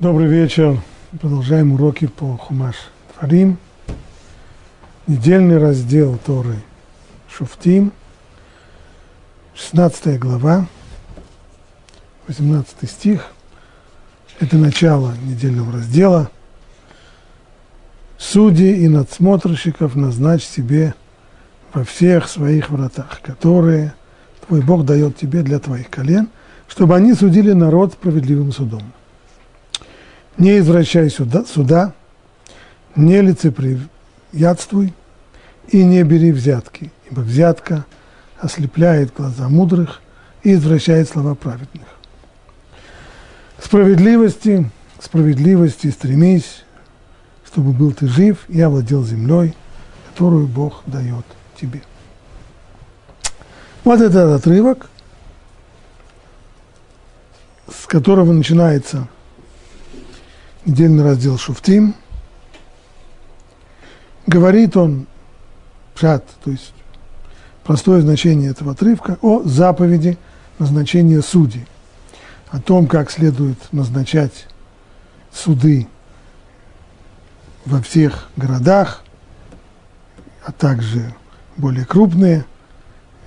Добрый вечер. Продолжаем уроки по Хумаш Тфарим. Недельный раздел Торы Шуфтим. 16 глава, 18 стих. Это начало недельного раздела. Судьи и надсмотрщиков назначь себе во всех своих вратах, которые твой Бог дает тебе для твоих колен, чтобы они судили народ справедливым судом не извращай суда, суда, не лицеприятствуй и не бери взятки, ибо взятка ослепляет глаза мудрых и извращает слова праведных. Справедливости, справедливости стремись, чтобы был ты жив и овладел землей, которую Бог дает тебе. Вот этот отрывок, с которого начинается недельный раздел Шуфтим. Говорит он, пшат, то есть простое значение этого отрывка, о заповеди назначения судей, о том, как следует назначать суды во всех городах, а также более крупные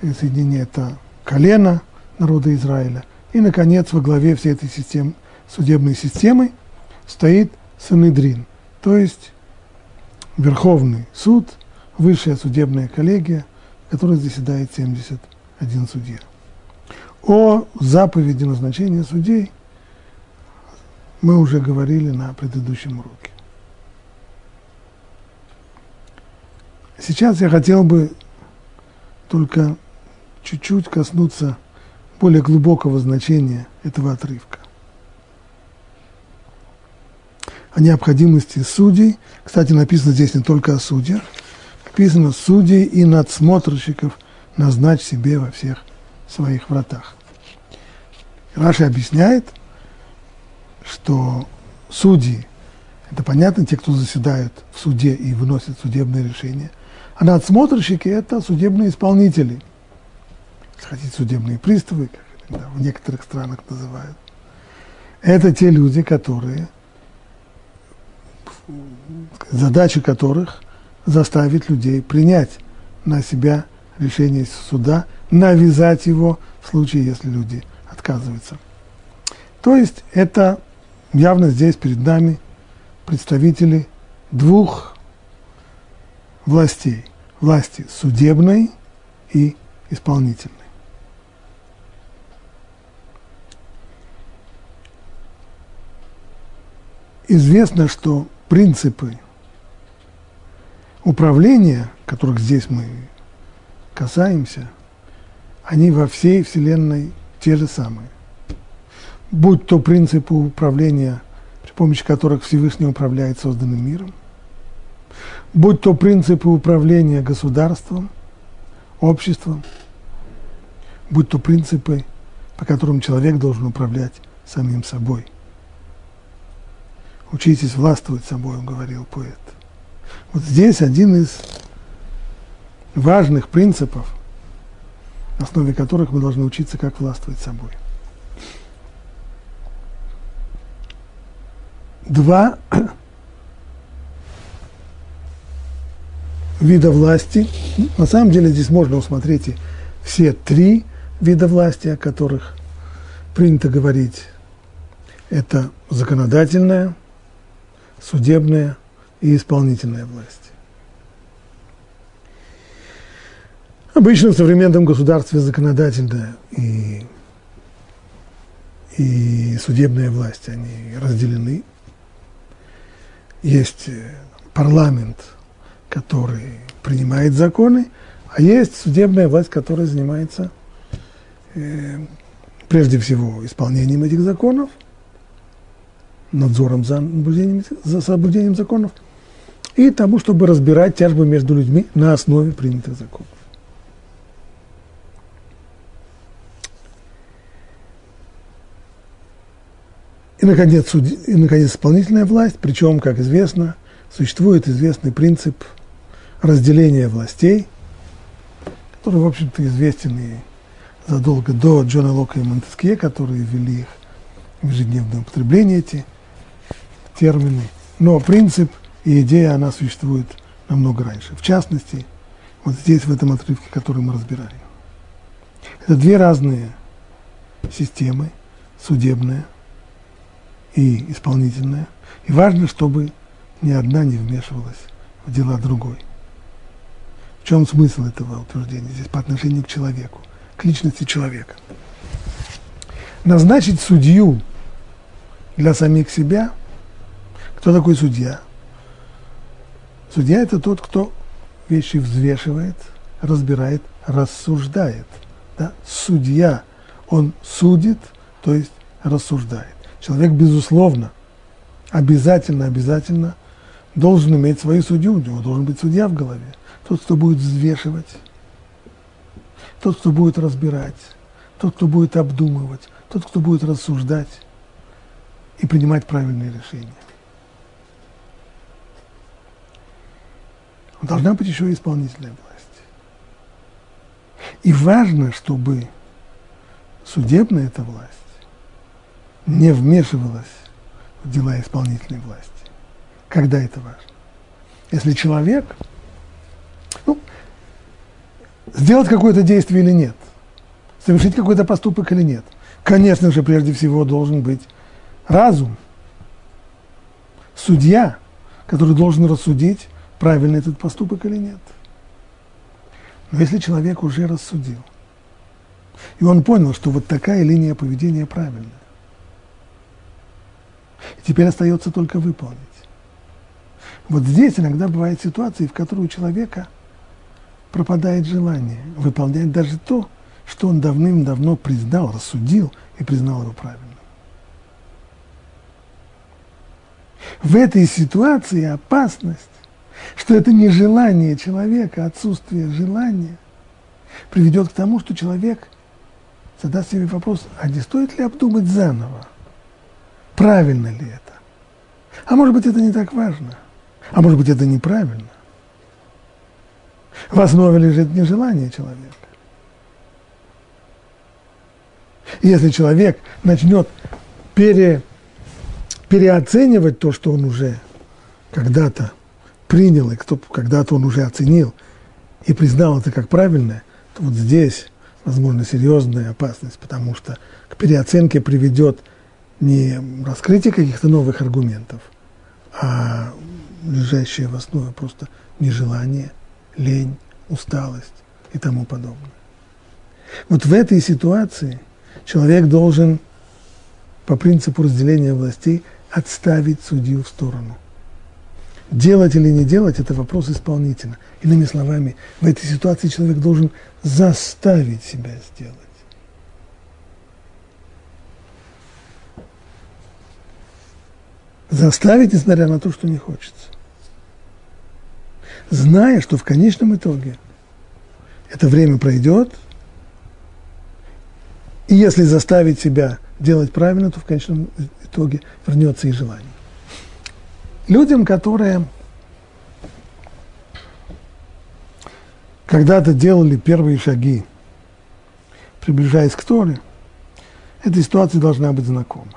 соединения – это колено народа Израиля. И, наконец, во главе всей этой системы, судебной системы – стоит Санедрин, то есть Верховный суд, высшая судебная коллегия, в которой заседает 71 судья. О заповеди назначения судей мы уже говорили на предыдущем уроке. Сейчас я хотел бы только чуть-чуть коснуться более глубокого значения этого отрывка о необходимости судей. Кстати, написано здесь не только о судьях, написано судей и надсмотрщиков назначь себе во всех своих вратах. Раши объясняет, что судьи, это понятно, те, кто заседают в суде и выносят судебные решения, а надсмотрщики – это судебные исполнители, хотите, судебные приставы, как в некоторых странах называют. Это те люди, которые задача которых заставить людей принять на себя решение суда, навязать его в случае, если люди отказываются. То есть это явно здесь перед нами представители двух властей. Власти судебной и исполнительной. Известно, что принципы управления, которых здесь мы касаемся, они во всей Вселенной те же самые. Будь то принципы управления, при помощи которых Всевышний управляет созданным миром, будь то принципы управления государством, обществом, будь то принципы, по которым человек должен управлять самим собой – Учитесь властвовать собой, говорил поэт. Вот здесь один из важных принципов, на основе которых мы должны учиться, как властвовать собой. Два вида власти. На самом деле здесь можно усмотреть и все три вида власти, о которых принято говорить. Это законодательная, судебная и исполнительная власть. Обычно в современном государстве законодательная и, и судебная власть, они разделены. Есть э, парламент, который принимает законы, а есть судебная власть, которая занимается э, прежде всего исполнением этих законов – надзором за, наблюдением, за соблюдением законов и тому, чтобы разбирать тяжбы между людьми на основе принятых законов. И, наконец, суд... и, наконец, исполнительная власть, причем, как известно, существует известный принцип разделения властей, который, в общем-то, известен и задолго до Джона Лока и Монтескье, которые ввели их в ежедневное употребление эти термины. Но принцип и идея, она существует намного раньше. В частности, вот здесь, в этом отрывке, который мы разбирали. Это две разные системы, судебная и исполнительная. И важно, чтобы ни одна не вмешивалась в дела другой. В чем смысл этого утверждения здесь по отношению к человеку, к личности человека? Назначить судью для самих себя. Кто такой судья? Судья – это тот, кто вещи взвешивает, разбирает, рассуждает. Да? Судья, он судит, то есть рассуждает. Человек, безусловно, обязательно, обязательно должен иметь свою судью, у него должен быть судья в голове. Тот, кто будет взвешивать, тот, кто будет разбирать, тот, кто будет обдумывать, тот, кто будет рассуждать и принимать правильные решения. Должна быть еще и исполнительная власть. И важно, чтобы судебная эта власть не вмешивалась в дела исполнительной власти. Когда это важно? Если человек, ну, сделать какое-то действие или нет, совершить какой-то поступок или нет, конечно же, прежде всего должен быть разум, судья, который должен рассудить, правильный этот поступок или нет. Но если человек уже рассудил, и он понял, что вот такая линия поведения правильная, и теперь остается только выполнить. Вот здесь иногда бывают ситуации, в которых у человека пропадает желание выполнять даже то, что он давным-давно признал, рассудил и признал его правильным. В этой ситуации опасность, что это не желание человека, а отсутствие желания приведет к тому, что человек задаст себе вопрос, а не стоит ли обдумать заново, правильно ли это? А может быть, это не так важно, а может быть, это неправильно. В основе лежит нежелание человека. Если человек начнет пере, переоценивать то, что он уже когда-то принял, и кто когда-то он уже оценил и признал это как правильное, то вот здесь, возможно, серьезная опасность, потому что к переоценке приведет не раскрытие каких-то новых аргументов, а лежащее в основе просто нежелание, лень, усталость и тому подобное. Вот в этой ситуации человек должен по принципу разделения властей отставить судью в сторону. Делать или не делать – это вопрос исполнительно. Иными словами, в этой ситуации человек должен заставить себя сделать. Заставить, несмотря на то, что не хочется. Зная, что в конечном итоге это время пройдет, и если заставить себя делать правильно, то в конечном итоге вернется и желание. Людям, которые когда-то делали первые шаги, приближаясь к Торе, эта ситуация должна быть знакома.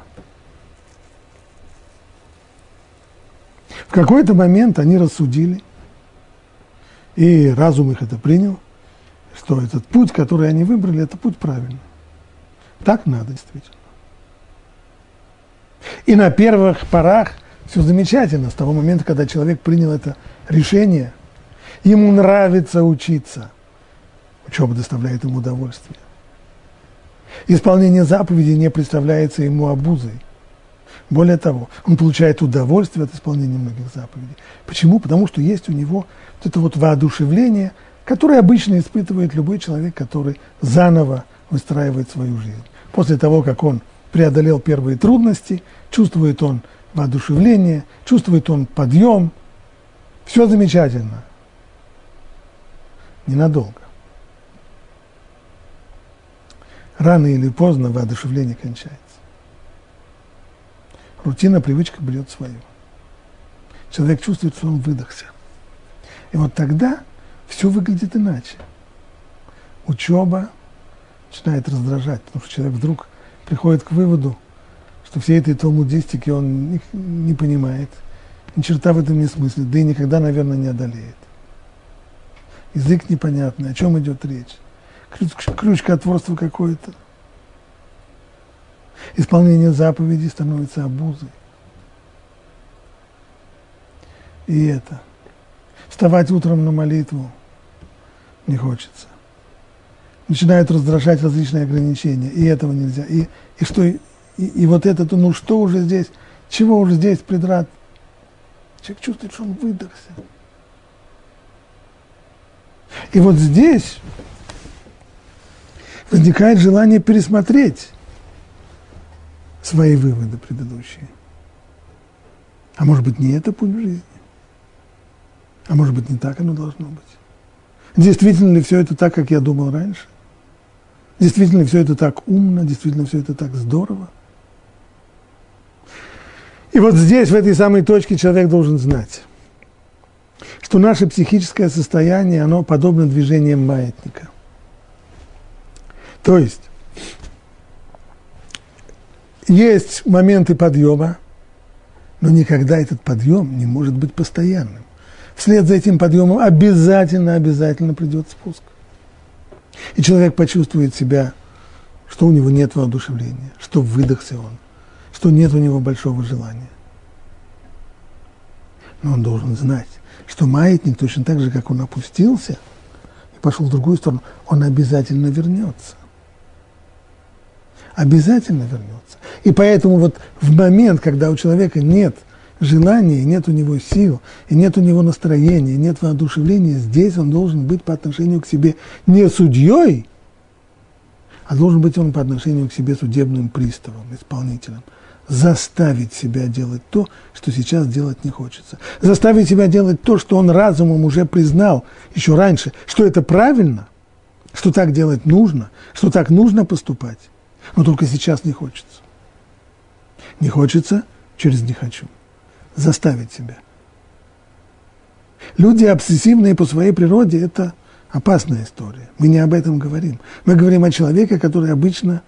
В какой-то момент они рассудили, и разум их это принял, что этот путь, который они выбрали, это путь правильный. Так надо действительно. И на первых порах все замечательно, с того момента, когда человек принял это решение, ему нравится учиться. Учеба доставляет ему удовольствие. Исполнение заповедей не представляется ему обузой. Более того, он получает удовольствие от исполнения многих заповедей. Почему? Потому что есть у него вот это вот воодушевление, которое обычно испытывает любой человек, который заново выстраивает свою жизнь. После того, как он преодолел первые трудности, чувствует он воодушевление, чувствует он подъем. Все замечательно. Ненадолго. Рано или поздно воодушевление кончается. Рутина, привычка берет свою. Человек чувствует, что он выдохся. И вот тогда все выглядит иначе. Учеба начинает раздражать, потому что человек вдруг приходит к выводу, что все эти талмудистики он не, не понимает, ни черта в этом не смыслит, да и никогда, наверное, не одолеет. Язык непонятный, о чем идет речь. Ключ, крючкотворство какое-то. Исполнение заповедей становится обузой. И это. Вставать утром на молитву не хочется. Начинают раздражать различные ограничения, и этого нельзя. И, и что, и, и вот это, ну что уже здесь, чего уже здесь придрать? Человек чувствует, что он выдохся. И вот здесь возникает желание пересмотреть свои выводы предыдущие. А может быть, не это путь в жизни? А может быть, не так оно должно быть? Действительно ли все это так, как я думал раньше? Действительно ли все это так умно? Действительно все это так здорово? И вот здесь, в этой самой точке, человек должен знать, что наше психическое состояние, оно подобно движениям маятника. То есть, есть моменты подъема, но никогда этот подъем не может быть постоянным. Вслед за этим подъемом обязательно, обязательно придет спуск. И человек почувствует себя, что у него нет воодушевления, что выдохся он, что нет у него большого желания. Но он должен знать, что маятник точно так же, как он опустился и пошел в другую сторону, он обязательно вернется обязательно вернется. И поэтому вот в момент, когда у человека нет желания, нет у него сил, и нет у него настроения, нет воодушевления, здесь он должен быть по отношению к себе не судьей, а должен быть он по отношению к себе судебным приставом, исполнителем. Заставить себя делать то, что сейчас делать не хочется. Заставить себя делать то, что он разумом уже признал еще раньше, что это правильно, что так делать нужно, что так нужно поступать но только сейчас не хочется. Не хочется через «не хочу». Заставить себя. Люди обсессивные по своей природе – это опасная история. Мы не об этом говорим. Мы говорим о человеке, который обычно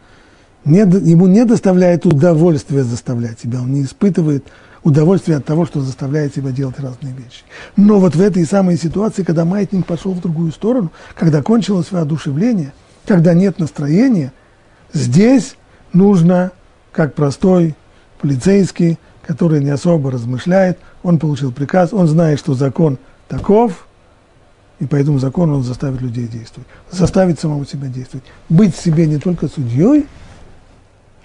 не, ему не доставляет удовольствия заставлять себя. Он не испытывает удовольствия от того, что заставляет себя делать разные вещи. Но вот в этой самой ситуации, когда маятник пошел в другую сторону, когда кончилось воодушевление, когда нет настроения – Здесь нужно, как простой полицейский, который не особо размышляет, он получил приказ, он знает, что закон таков, и по этому закону он заставит людей действовать. Заставить самого себя действовать. Быть себе не только судьей,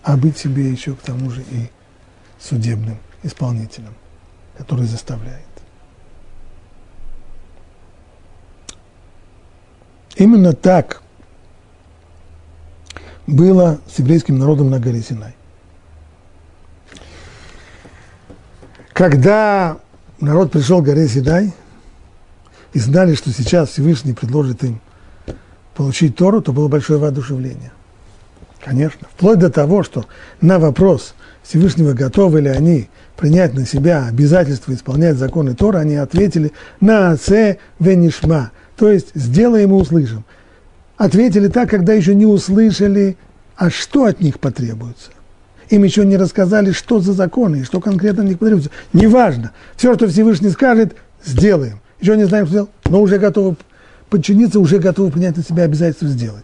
а быть себе еще к тому же и судебным исполнителем, который заставляет. Именно так было с еврейским народом на горе Синай. Когда народ пришел к горе Синай и знали, что сейчас Всевышний предложит им получить Тору, то было большое воодушевление. Конечно. Вплоть до того, что на вопрос Всевышнего, готовы ли они принять на себя обязательство исполнять законы Тора, они ответили на «Аце венишма», то есть «сделаем и услышим» ответили так, когда еще не услышали, а что от них потребуется. Им еще не рассказали, что за законы и что конкретно от них потребуется. Неважно. Все, что Всевышний скажет, сделаем. Еще не знаем, что делать, но уже готовы подчиниться, уже готовы принять на себя обязательство сделать.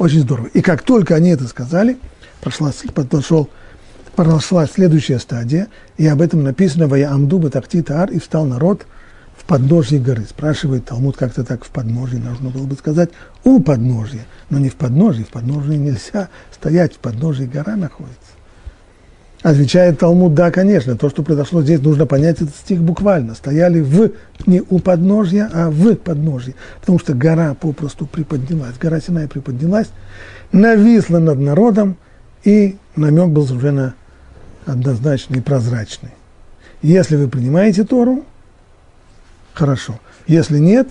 Очень здорово. И как только они это сказали, прошла, подошел, прошла следующая стадия, и об этом написано «Вая амдуба тахтитар» и встал народ – подножье горы. Спрашивает Талмуд, как-то так в подножье, нужно было бы сказать у подножья, но не в подножье, в подножье нельзя стоять, в подножье гора находится. Отвечает Талмуд, да, конечно, то, что произошло здесь, нужно понять этот стих буквально. Стояли в, не у подножья, а в подножье, потому что гора попросту приподнялась, гора Синай приподнялась, нависла над народом, и намек был совершенно однозначный и прозрачный. Если вы принимаете Тору, хорошо. Если нет,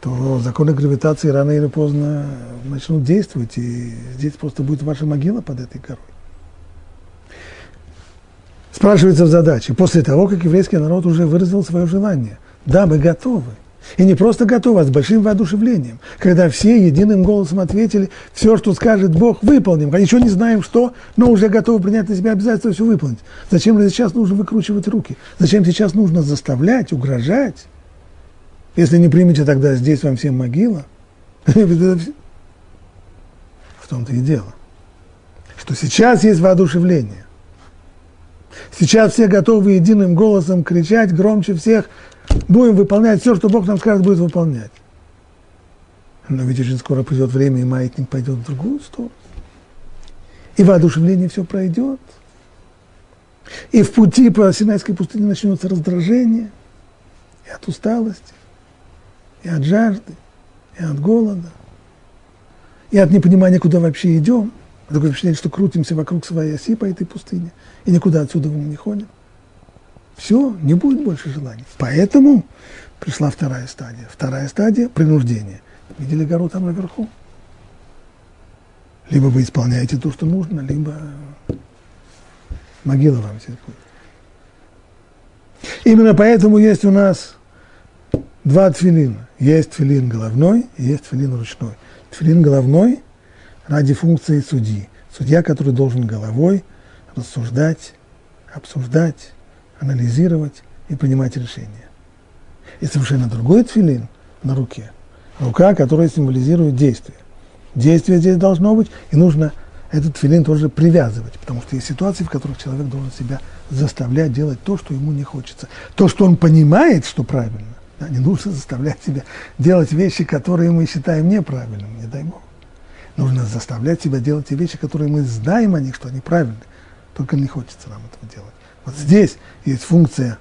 то законы гравитации рано или поздно начнут действовать, и здесь просто будет ваша могила под этой горой. Спрашивается в задаче, после того, как еврейский народ уже выразил свое желание, да, мы готовы, И не просто готовы, а с большим воодушевлением. Когда все единым голосом ответили, все, что скажет Бог, выполним. А еще не знаем, что, но уже готовы принять на себя обязательство все выполнить. Зачем сейчас нужно выкручивать руки? Зачем сейчас нужно заставлять, угрожать? Если не примете, тогда здесь вам всем могила. В том-то и дело, что сейчас есть воодушевление. Сейчас все готовы единым голосом кричать громче всех, будем выполнять все, что Бог нам скажет, будет выполнять. Но ведь очень скоро придет время, и маятник пойдет в другую сторону. И воодушевление все пройдет. И в пути по Синайской пустыне начнется раздражение и от усталости, и от жажды, и от голода, и от непонимания, куда вообще идем. Такое впечатление, что крутимся вокруг своей оси по этой пустыне, и никуда отсюда мы не ходим. Все, не будет больше желаний. Поэтому пришла вторая стадия. Вторая стадия – принуждение. Видели гору там наверху? Либо вы исполняете то, что нужно, либо могила вам здесь будет. Именно поэтому есть у нас два тфилина. Есть тфилин головной и есть тфилин ручной. Тфилин головной ради функции судьи. Судья, который должен головой рассуждать, обсуждать, анализировать и принимать решения. И совершенно другой тфилин на руке. Рука, которая символизирует действие. Действие здесь должно быть, и нужно этот филин тоже привязывать, потому что есть ситуации, в которых человек должен себя заставлять делать то, что ему не хочется. То, что он понимает, что правильно, да, не нужно заставлять себя делать вещи, которые мы считаем неправильными, не дай Бог. Нужно заставлять себя делать те вещи, которые мы знаем о них, что они правильны, только не хочется нам этого делать. Вот здесь есть функция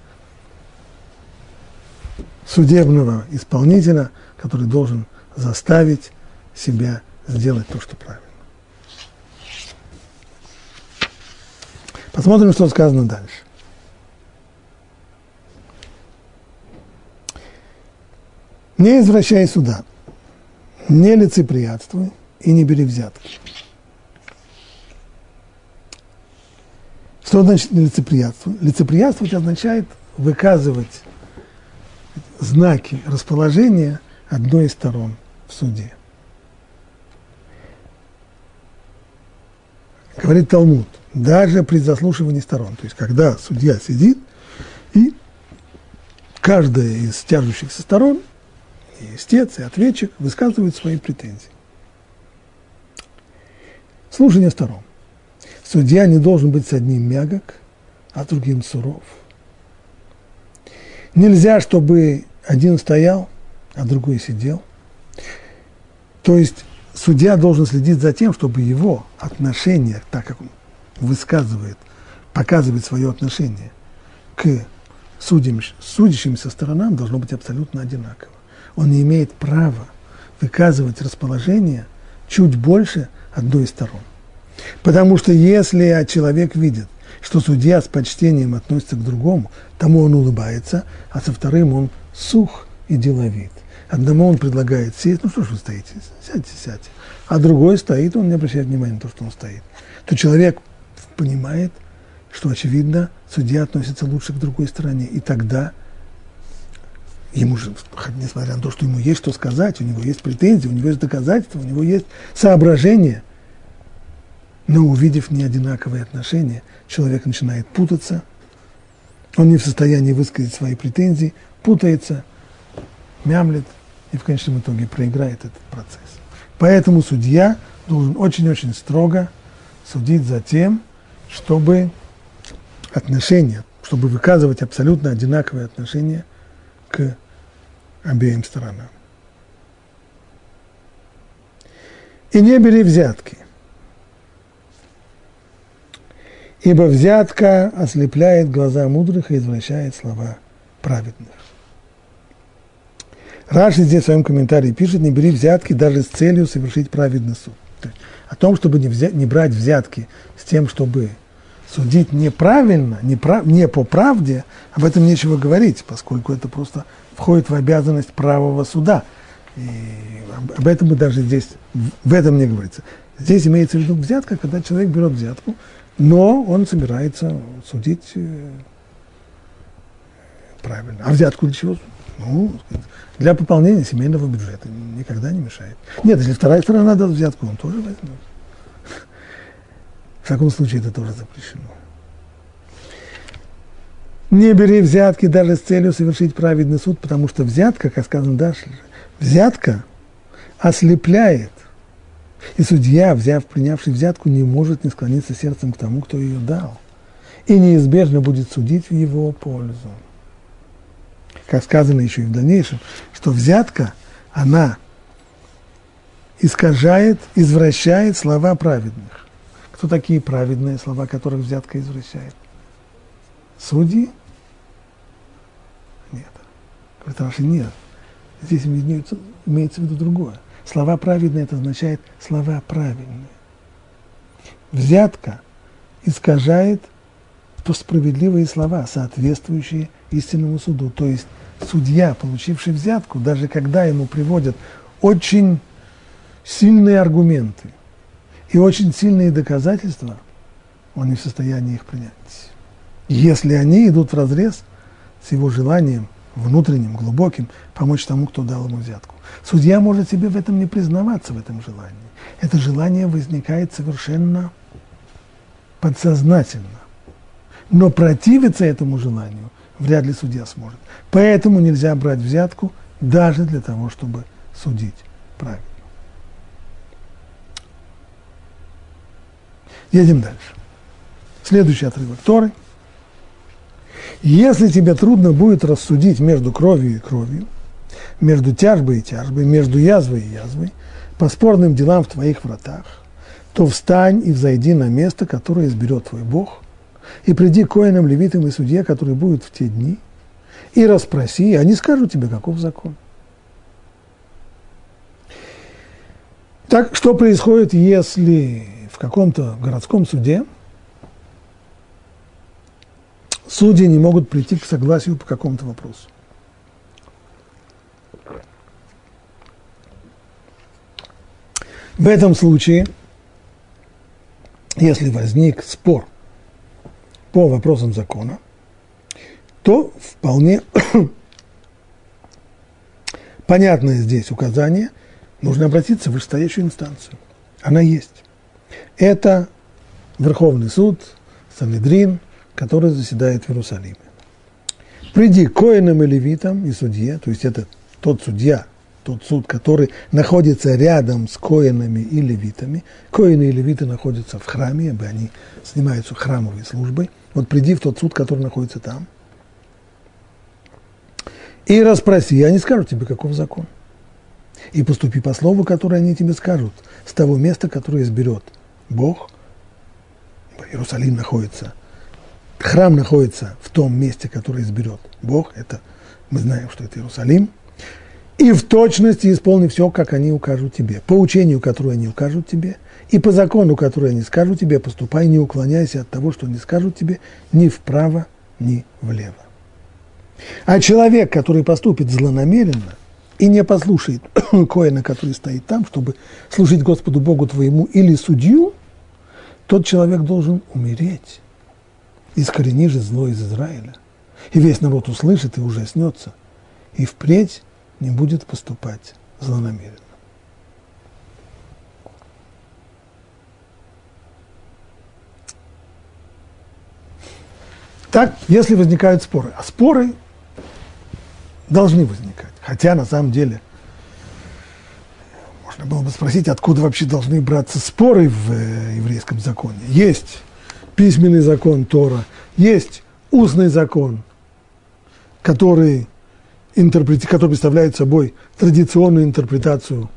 судебного исполнителя, который должен заставить себя сделать то, что правильно. Посмотрим, что сказано дальше. Не извращай суда, не лицеприятствуй и не бери взятки. Что значит лицеприятство? Лицеприятствовать означает выказывать знаки расположения одной из сторон в суде. Говорит Талмуд, даже при заслушивании сторон, то есть когда судья сидит, и каждая из тяжущихся сторон, и истец, и ответчик, высказывает свои претензии. Слушание сторон. Судья не должен быть с одним мягок, а другим суров. Нельзя, чтобы один стоял, а другой сидел. То есть судья должен следить за тем, чтобы его отношение, так как он высказывает, показывает свое отношение к судим, судящимся сторонам, должно быть абсолютно одинаково. Он не имеет права выказывать расположение чуть больше одной из сторон. Потому что если человек видит, что судья с почтением относится к другому, тому он улыбается, а со вторым он сух и деловит. Одному он предлагает сесть, ну что ж вы стоите, сядьте, сядьте. А другой стоит, он не обращает внимания на то, что он стоит. То человек понимает, что, очевидно, судья относится лучше к другой стороне. И тогда ему же, несмотря на то, что ему есть что сказать, у него есть претензии, у него есть доказательства, у него есть соображения – но увидев неодинаковые отношения, человек начинает путаться, он не в состоянии высказать свои претензии, путается, мямлет и в конечном итоге проиграет этот процесс. Поэтому судья должен очень-очень строго судить за тем, чтобы отношения, чтобы выказывать абсолютно одинаковые отношения к обеим сторонам. И не бери взятки. ибо взятка ослепляет глаза мудрых и извращает слова праведных. Раши здесь в своем комментарии пишет, не бери взятки даже с целью совершить праведный суд. То есть, о том, чтобы не, взять, не брать взятки с тем, чтобы судить неправильно, не, прав, не по правде, об этом нечего говорить, поскольку это просто входит в обязанность правого суда. И об этом мы даже здесь, в этом не говорится. Здесь имеется в виду взятка, когда человек берет взятку, но он собирается судить э, правильно. А взятку для чего? Ну, для пополнения семейного бюджета никогда не мешает. Нет, если вторая сторона даст взятку, он тоже возьмет. В таком случае это тоже запрещено. Не бери взятки даже с целью совершить праведный суд, потому что взятка, как сказано дальше, взятка ослепляет. И судья, взяв, принявший взятку, не может не склониться сердцем к тому, кто ее дал. И неизбежно будет судить в его пользу как сказано еще и в дальнейшем, что взятка, она искажает, извращает слова праведных. Кто такие праведные слова, которых взятка извращает? Судьи? Говорит Раши, нет. Здесь имеется, имеется в виду другое. Слова праведные, это означает слова правильные. Взятка искажает справедливые слова, соответствующие истинному суду. То есть судья, получивший взятку, даже когда ему приводят очень сильные аргументы и очень сильные доказательства, он не в состоянии их принять. Если они идут в разрез с его желанием внутренним, глубоким, помочь тому, кто дал ему взятку. Судья может себе в этом не признаваться, в этом желании. Это желание возникает совершенно подсознательно. Но противиться этому желанию вряд ли судья сможет. Поэтому нельзя брать взятку даже для того, чтобы судить правильно. Едем дальше. Следующий отрывок Торы. Если тебе трудно будет рассудить между кровью и кровью, между тяжбой и тяжбой, между язвой и язвой, по спорным делам в твоих вратах, то встань и взойди на место, которое изберет твой Бог, и приди к коинам, левитам и судье, которые будут в те дни, и расспроси, и они скажут тебе, каков закон. Так, что происходит, если в каком-то городском суде судьи не могут прийти к согласию по какому-то вопросу? В этом случае, если возник спор – по вопросам закона, то вполне понятное здесь указание, нужно обратиться в вышестоящую инстанцию. Она есть. Это Верховный суд, Санедрин, который заседает в Иерусалиме. Приди к коинам и левитам и судье, то есть это тот судья, тот суд, который находится рядом с коинами и левитами. Коины и левиты находятся в храме, ибо они занимаются храмовой службой. Вот приди в тот суд, который находится там, и расспроси, и они скажут тебе, каков закон. И поступи по слову, которое они тебе скажут, с того места, которое изберет Бог. Иерусалим находится, храм находится в том месте, которое изберет Бог. Это мы знаем, что это Иерусалим – и в точности исполни все, как они укажут тебе. По учению, которое они укажут тебе, и по закону, который они скажут тебе, поступай, не уклоняйся от того, что они скажут тебе, ни вправо, ни влево. А человек, который поступит злонамеренно и не послушает коина, который стоит там, чтобы служить Господу Богу твоему или судью, тот человек должен умереть. Искорени же зло из Израиля. И весь народ услышит и ужаснется. И впредь не будет поступать злонамеренно. Так, если возникают споры, а споры должны возникать, хотя на самом деле можно было бы спросить, откуда вообще должны браться споры в э, еврейском законе. Есть письменный закон Тора, есть устный закон, который интерпрети... который представляет собой традиционную интерпретацию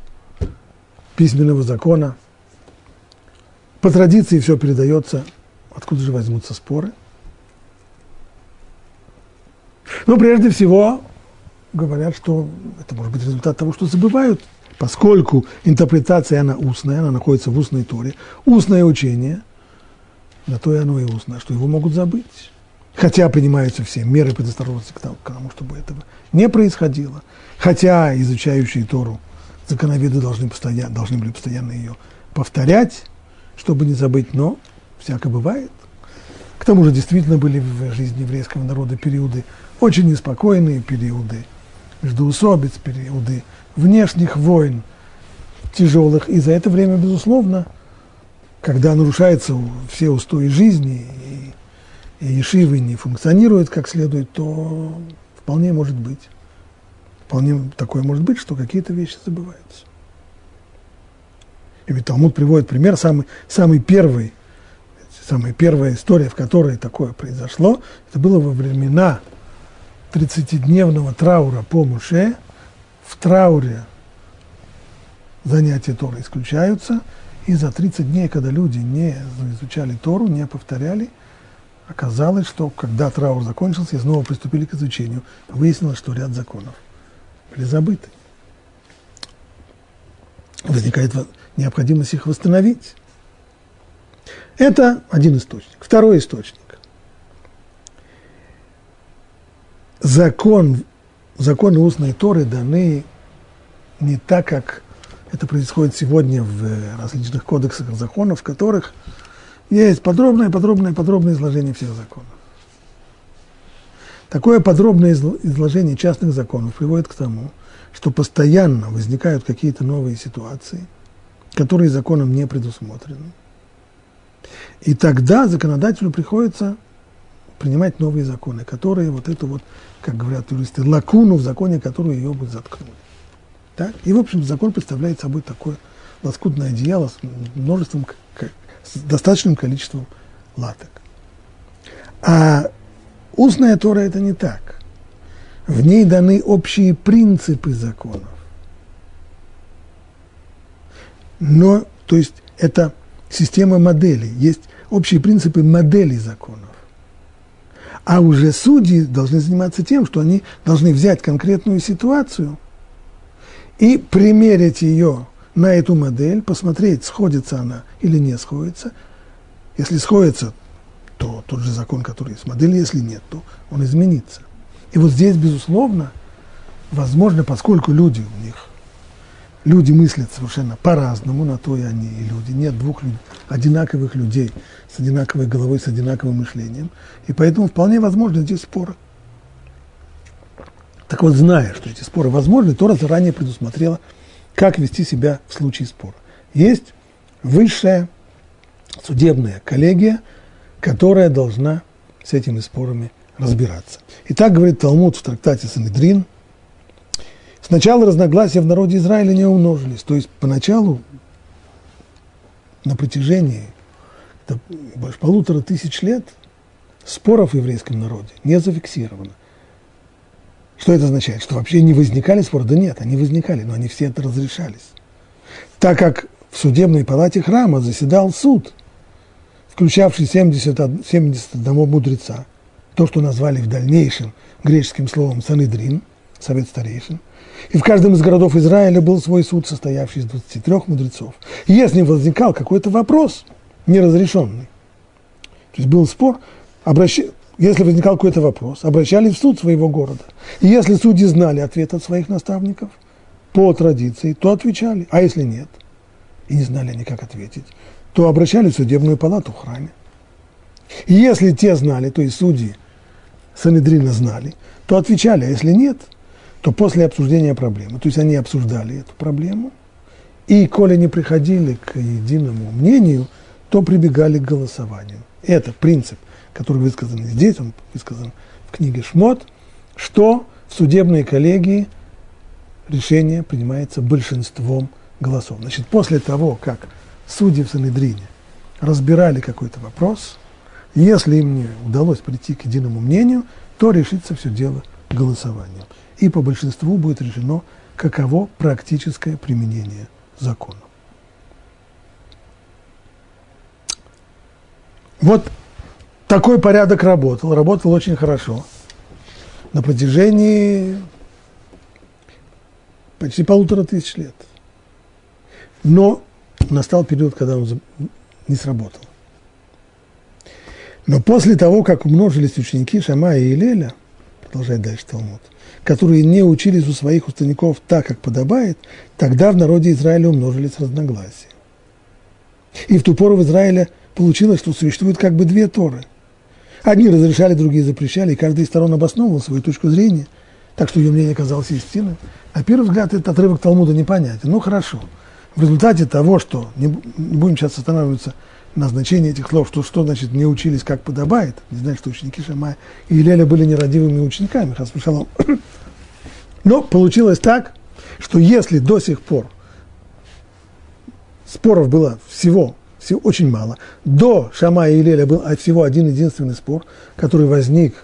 письменного закона. По традиции все передается, откуда же возьмутся споры. Но прежде всего говорят, что это может быть результат того, что забывают, поскольку интерпретация, она устная, она находится в устной торе. Устное учение, на то и оно и устное, что его могут забыть. Хотя принимаются все меры предосторожности к тому, чтобы этого не происходило. Хотя изучающие Тору законоведы должны, постоянно, должны были постоянно ее повторять, чтобы не забыть, но всякое бывает. К тому же действительно были в жизни еврейского народа периоды очень неспокойные, периоды междуусобиц, периоды внешних войн тяжелых. И за это время, безусловно, когда нарушаются все устои жизни, и, и Ешивы не функционируют как следует, то вполне может быть. Вполне такое может быть, что какие-то вещи забываются. И ведь Талмуд приводит пример, самый, самый первый, самая первая история, в которой такое произошло, это было во времена 30-дневного траура по Муше. В трауре занятия Торы исключаются, и за 30 дней, когда люди не изучали Тору, не повторяли, оказалось, что когда траур закончился, и снова приступили к изучению, выяснилось, что ряд законов были забыты. Возникает необходимость их восстановить. Это один источник. Второй источник. Закон, законы устной Торы даны не так, как это происходит сегодня в различных кодексах законов, в которых есть подробное, подробное, подробное изложение всех законов. Такое подробное изложение частных законов приводит к тому, что постоянно возникают какие-то новые ситуации – которые законом не предусмотрены. И тогда законодателю приходится принимать новые законы, которые вот эту вот, как говорят юристы, лакуну в законе, которую ее бы заткнули. Так? И, в общем, закон представляет собой такое лоскутное одеяло с множеством, с достаточным количеством латок. А устная Тора это не так. В ней даны общие принципы законов. но, то есть, это система моделей, есть общие принципы моделей законов. А уже судьи должны заниматься тем, что они должны взять конкретную ситуацию и примерить ее на эту модель, посмотреть, сходится она или не сходится. Если сходится, то тот же закон, который есть в модели, если нет, то он изменится. И вот здесь, безусловно, возможно, поскольку люди, у них люди мыслят совершенно по-разному, на то и они и люди. Нет двух люд... одинаковых людей с одинаковой головой, с одинаковым мышлением. И поэтому вполне возможны здесь споры. Так вот, зная, что эти споры возможны, Тора заранее предусмотрела, как вести себя в случае спора. Есть высшая судебная коллегия, которая должна с этими спорами разбираться. И так говорит Талмуд в трактате Санедрин – Сначала разногласия в народе Израиля не умножились. То есть поначалу, на протяжении больше полутора тысяч лет, споров в еврейском народе не зафиксировано. Что это означает? Что вообще не возникали споры? Да нет, они возникали, но они все это разрешались. Так как в судебной палате храма заседал суд, включавший 70, 71 мудреца, то, что назвали в дальнейшем греческим словом «санедрин», совет старейшин, и в каждом из городов Израиля был свой суд, состоявший из 23 мудрецов. И если возникал какой-то вопрос неразрешенный, то есть был спор, обращ... если возникал какой-то вопрос, обращались в суд своего города. И если судьи знали ответ от своих наставников по традиции, то отвечали. А если нет, и не знали они, как ответить, то обращались в судебную палату в храме. И если те знали, то есть судьи Санедрина знали, то отвечали, а если нет – то после обсуждения проблемы, то есть они обсуждали эту проблему, и коли не приходили к единому мнению, то прибегали к голосованию. Это принцип, который высказан здесь, он высказан в книге Шмот, что в судебной коллегии решение принимается большинством голосов. Значит, после того, как судьи в Санедрине разбирали какой-то вопрос, если им не удалось прийти к единому мнению, то решится все дело голосованием и по большинству будет решено, каково практическое применение закона. Вот такой порядок работал, работал очень хорошо на протяжении почти полутора тысяч лет. Но настал период, когда он не сработал. Но после того, как умножились ученики Шамая и Илеля, продолжает дальше Талмуд, которые не учились у своих учеников так, как подобает, тогда в народе Израиля умножились разногласия. И в ту пору в Израиле получилось, что существует как бы две Торы. Одни разрешали, другие запрещали, и каждый из сторон обосновывал свою точку зрения так что ее мнение казалось истинным. На первый взгляд этот отрывок Талмуда непонятен. Ну хорошо. В результате того, что не, будем сейчас останавливаться на значении этих слов, что, что значит не учились как подобает, не знаю, что ученики Шамая и Илеля были нерадивыми учениками, Но получилось так, что если до сих пор споров было всего, всего очень мало, до Шамая и Илеля был всего один единственный спор, который возник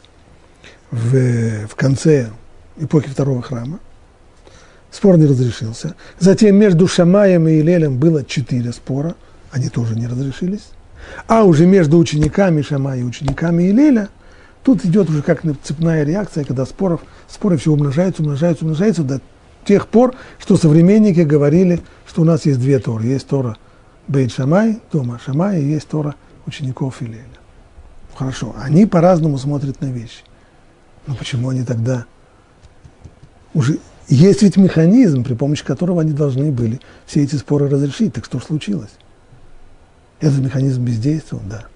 в, в конце эпохи второго храма, спор не разрешился. Затем между Шамаем и Илелем было четыре спора, они тоже не разрешились. А уже между учениками Шамая и учениками Илеля, тут идет уже как цепная реакция, когда споров, споры все умножаются, умножаются, умножаются до тех пор, что современники говорили, что у нас есть две Торы. Есть Тора Бейт Шамай, дома Шамай, и есть Тора учеников Илеля. Хорошо, они по-разному смотрят на вещи. Но почему они тогда уже есть ведь механизм, при помощи которого они должны были все эти споры разрешить. Так что случилось? Этот механизм бездействовал, да.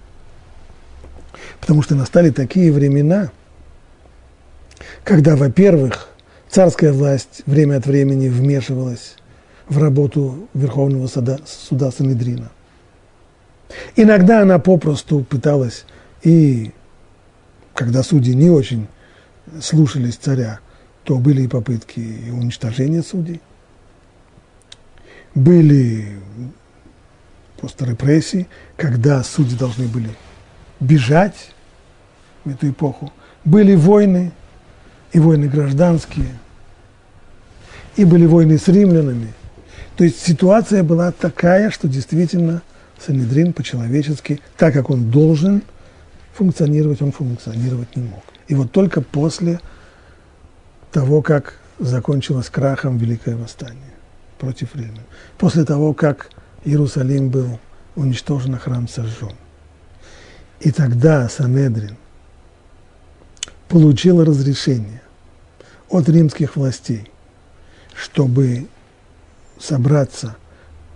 Потому что настали такие времена, когда, во-первых, царская власть время от времени вмешивалась в работу Верховного суда, суда Санедрина. Иногда она попросту пыталась, и когда судьи не очень слушались царя, то были и попытки уничтожения судей, были просто репрессии, когда судьи должны были бежать в эту эпоху. Были войны, и войны гражданские, и были войны с римлянами. То есть ситуация была такая, что действительно Санедрин по-человечески, так как он должен функционировать, он функционировать не мог. И вот только после того, как закончилось крахом Великое Восстание против Рима, после того, как Иерусалим был уничтожен, а храм сожжен. И тогда Санедрин получил разрешение от римских властей, чтобы собраться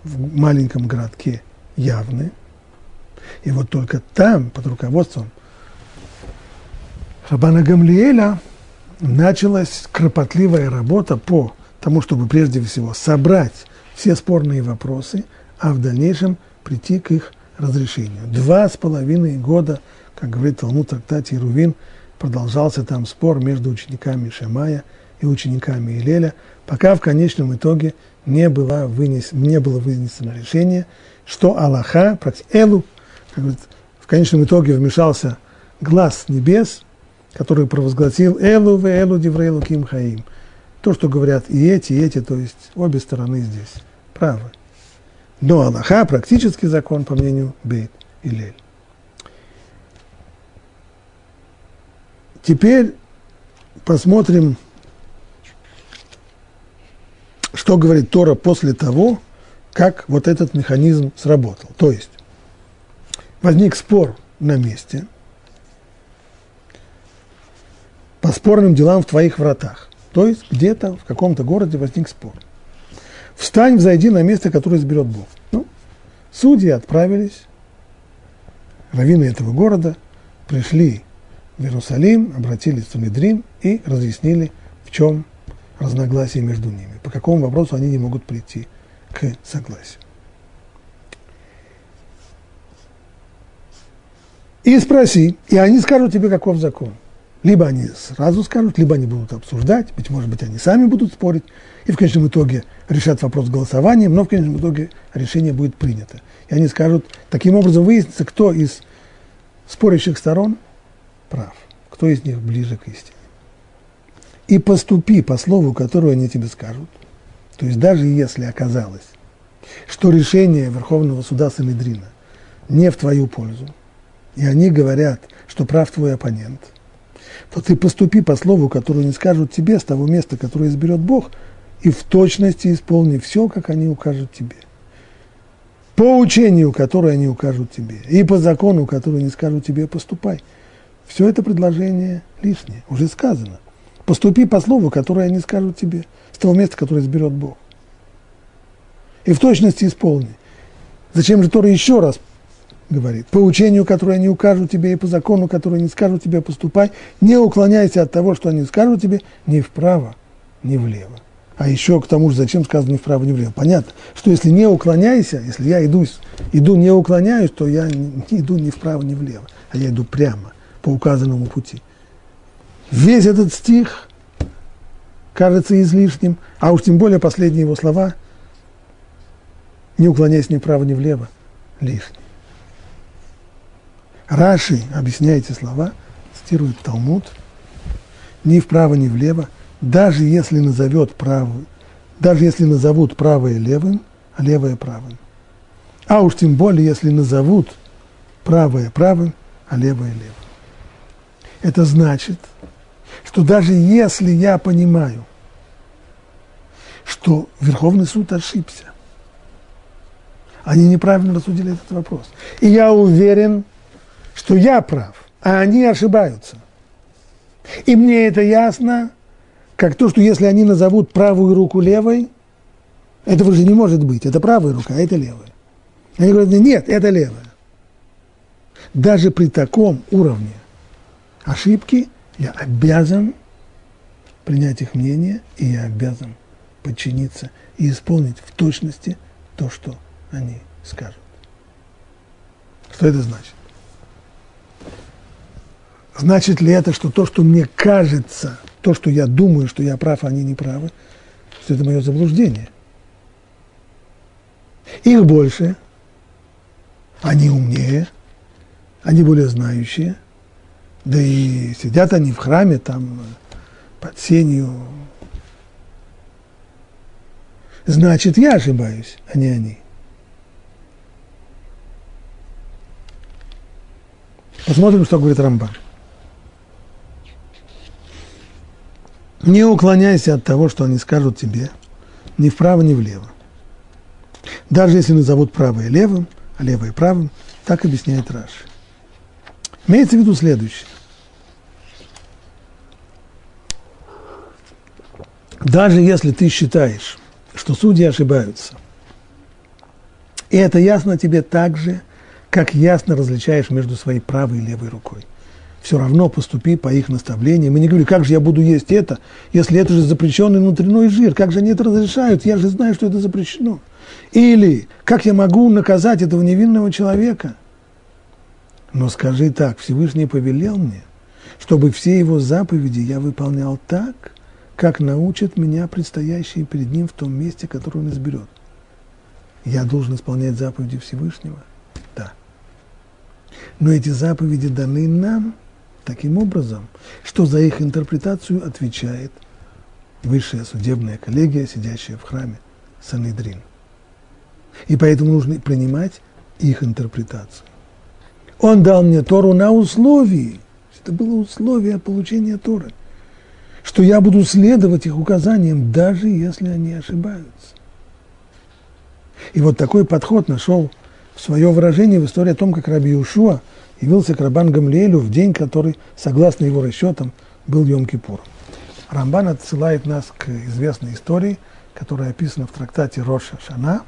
в маленьком городке Явны. И вот только там, под руководством Рабана Гамлиэля, началась кропотливая работа по тому, чтобы прежде всего собрать все спорные вопросы, а в дальнейшем прийти к их разрешению. Два с половиной года, как говорит Талмуд трактате Ирувин, продолжался там спор между учениками Шамая и учениками Илеля, пока в конечном итоге не было, вынес, не было вынесено решение, что Аллаха, Элу, как говорит, в конечном итоге вмешался глаз небес – который провозгласил «Элу ве элу диврейлу ким хаим». То, что говорят и эти, и эти, то есть обе стороны здесь правы. Но Аллаха, практический закон, по мнению Бейт и Лель. Теперь посмотрим, что говорит Тора после того, как вот этот механизм сработал. То есть возник спор на месте – по спорным делам в твоих вратах. То есть где-то в каком-то городе возник спор. Встань, взойди на место, которое изберет Бог. Ну, судьи отправились, раввины этого города пришли в Иерусалим, обратились в Санедрин и разъяснили, в чем разногласие между ними, по какому вопросу они не могут прийти к согласию. И спроси, и они скажут тебе, каков закон. Либо они сразу скажут, либо они будут обсуждать, быть может быть, они сами будут спорить, и в конечном итоге решат вопрос голосованием, но в конечном итоге решение будет принято. И они скажут, таким образом выяснится, кто из спорящих сторон прав, кто из них ближе к истине. И поступи по слову, которое они тебе скажут. То есть даже если оказалось, что решение Верховного суда Санедрина не в твою пользу, и они говорят, что прав твой оппонент – то ты поступи по слову, которое они скажут тебе с того места, которое изберет Бог, и в точности исполни все, как они укажут тебе. По учению, которое они укажут тебе, и по закону, который они скажут тебе, поступай. Все это предложение лишнее, уже сказано. Поступи по слову, которое они скажут тебе, с того места, которое изберет Бог. И в точности исполни. Зачем же Тора еще раз говорит, по учению, которое они укажут тебе, и по закону, который не скажут тебе, поступай, не уклоняйся от того, что они скажут тебе, ни вправо, ни влево. А еще к тому же, зачем сказано ни вправо, ни влево? Понятно, что если не уклоняйся, если я иду, иду не уклоняюсь, то я не иду ни вправо, ни влево, а я иду прямо по указанному пути. Весь этот стих кажется излишним, а уж тем более последние его слова, не уклоняясь ни вправо, ни влево, лишние. Раши, объясняя эти слова, цитирует Талмуд, ни вправо, ни влево, даже если назовет правую, даже если назовут правое левым, а левое правым. А уж тем более, если назовут правое правым, а левое левым. Это значит, что даже если я понимаю, что Верховный суд ошибся, они неправильно рассудили этот вопрос. И я уверен, что я прав, а они ошибаются. И мне это ясно, как то, что если они назовут правую руку левой, этого же не может быть, это правая рука, а это левая. Они говорят, нет, это левая. Даже при таком уровне ошибки я обязан принять их мнение, и я обязан подчиниться и исполнить в точности то, что они скажут. Что это значит? Значит ли это, что то, что мне кажется, то, что я думаю, что я прав, а они не правы, что это мое заблуждение? Их больше, они умнее, они более знающие, да и сидят они в храме там под сенью. Значит, я ошибаюсь, а не они. Посмотрим, что говорит Рамбан. Не уклоняйся от того, что они скажут тебе, ни вправо, ни влево. Даже если назовут правое левым, а левое правым, так объясняет Раши. Имеется в виду следующее. Даже если ты считаешь, что судьи ошибаются, и это ясно тебе так же, как ясно различаешь между своей правой и левой рукой все равно поступи по их наставлениям. Мы не говорим, как же я буду есть это, если это же запрещенный внутренний жир, как же они это разрешают, я же знаю, что это запрещено. Или, как я могу наказать этого невинного человека? Но скажи так, Всевышний повелел мне, чтобы все его заповеди я выполнял так, как научат меня предстоящие перед ним в том месте, которое он изберет. Я должен исполнять заповеди Всевышнего? Да. Но эти заповеди даны нам таким образом, что за их интерпретацию отвечает высшая судебная коллегия, сидящая в храме Санедрин. И поэтому нужно принимать их интерпретацию. Он дал мне Тору на условии, это было условие получения Торы, что я буду следовать их указаниям, даже если они ошибаются. И вот такой подход нашел свое выражение в истории о том, как Раби Ушуа – явился к Рабан Гамлиэлю в день, который, согласно его расчетам, был Йом-Кипур. Рамбан отсылает нас к известной истории, которая описана в трактате Роша Шана.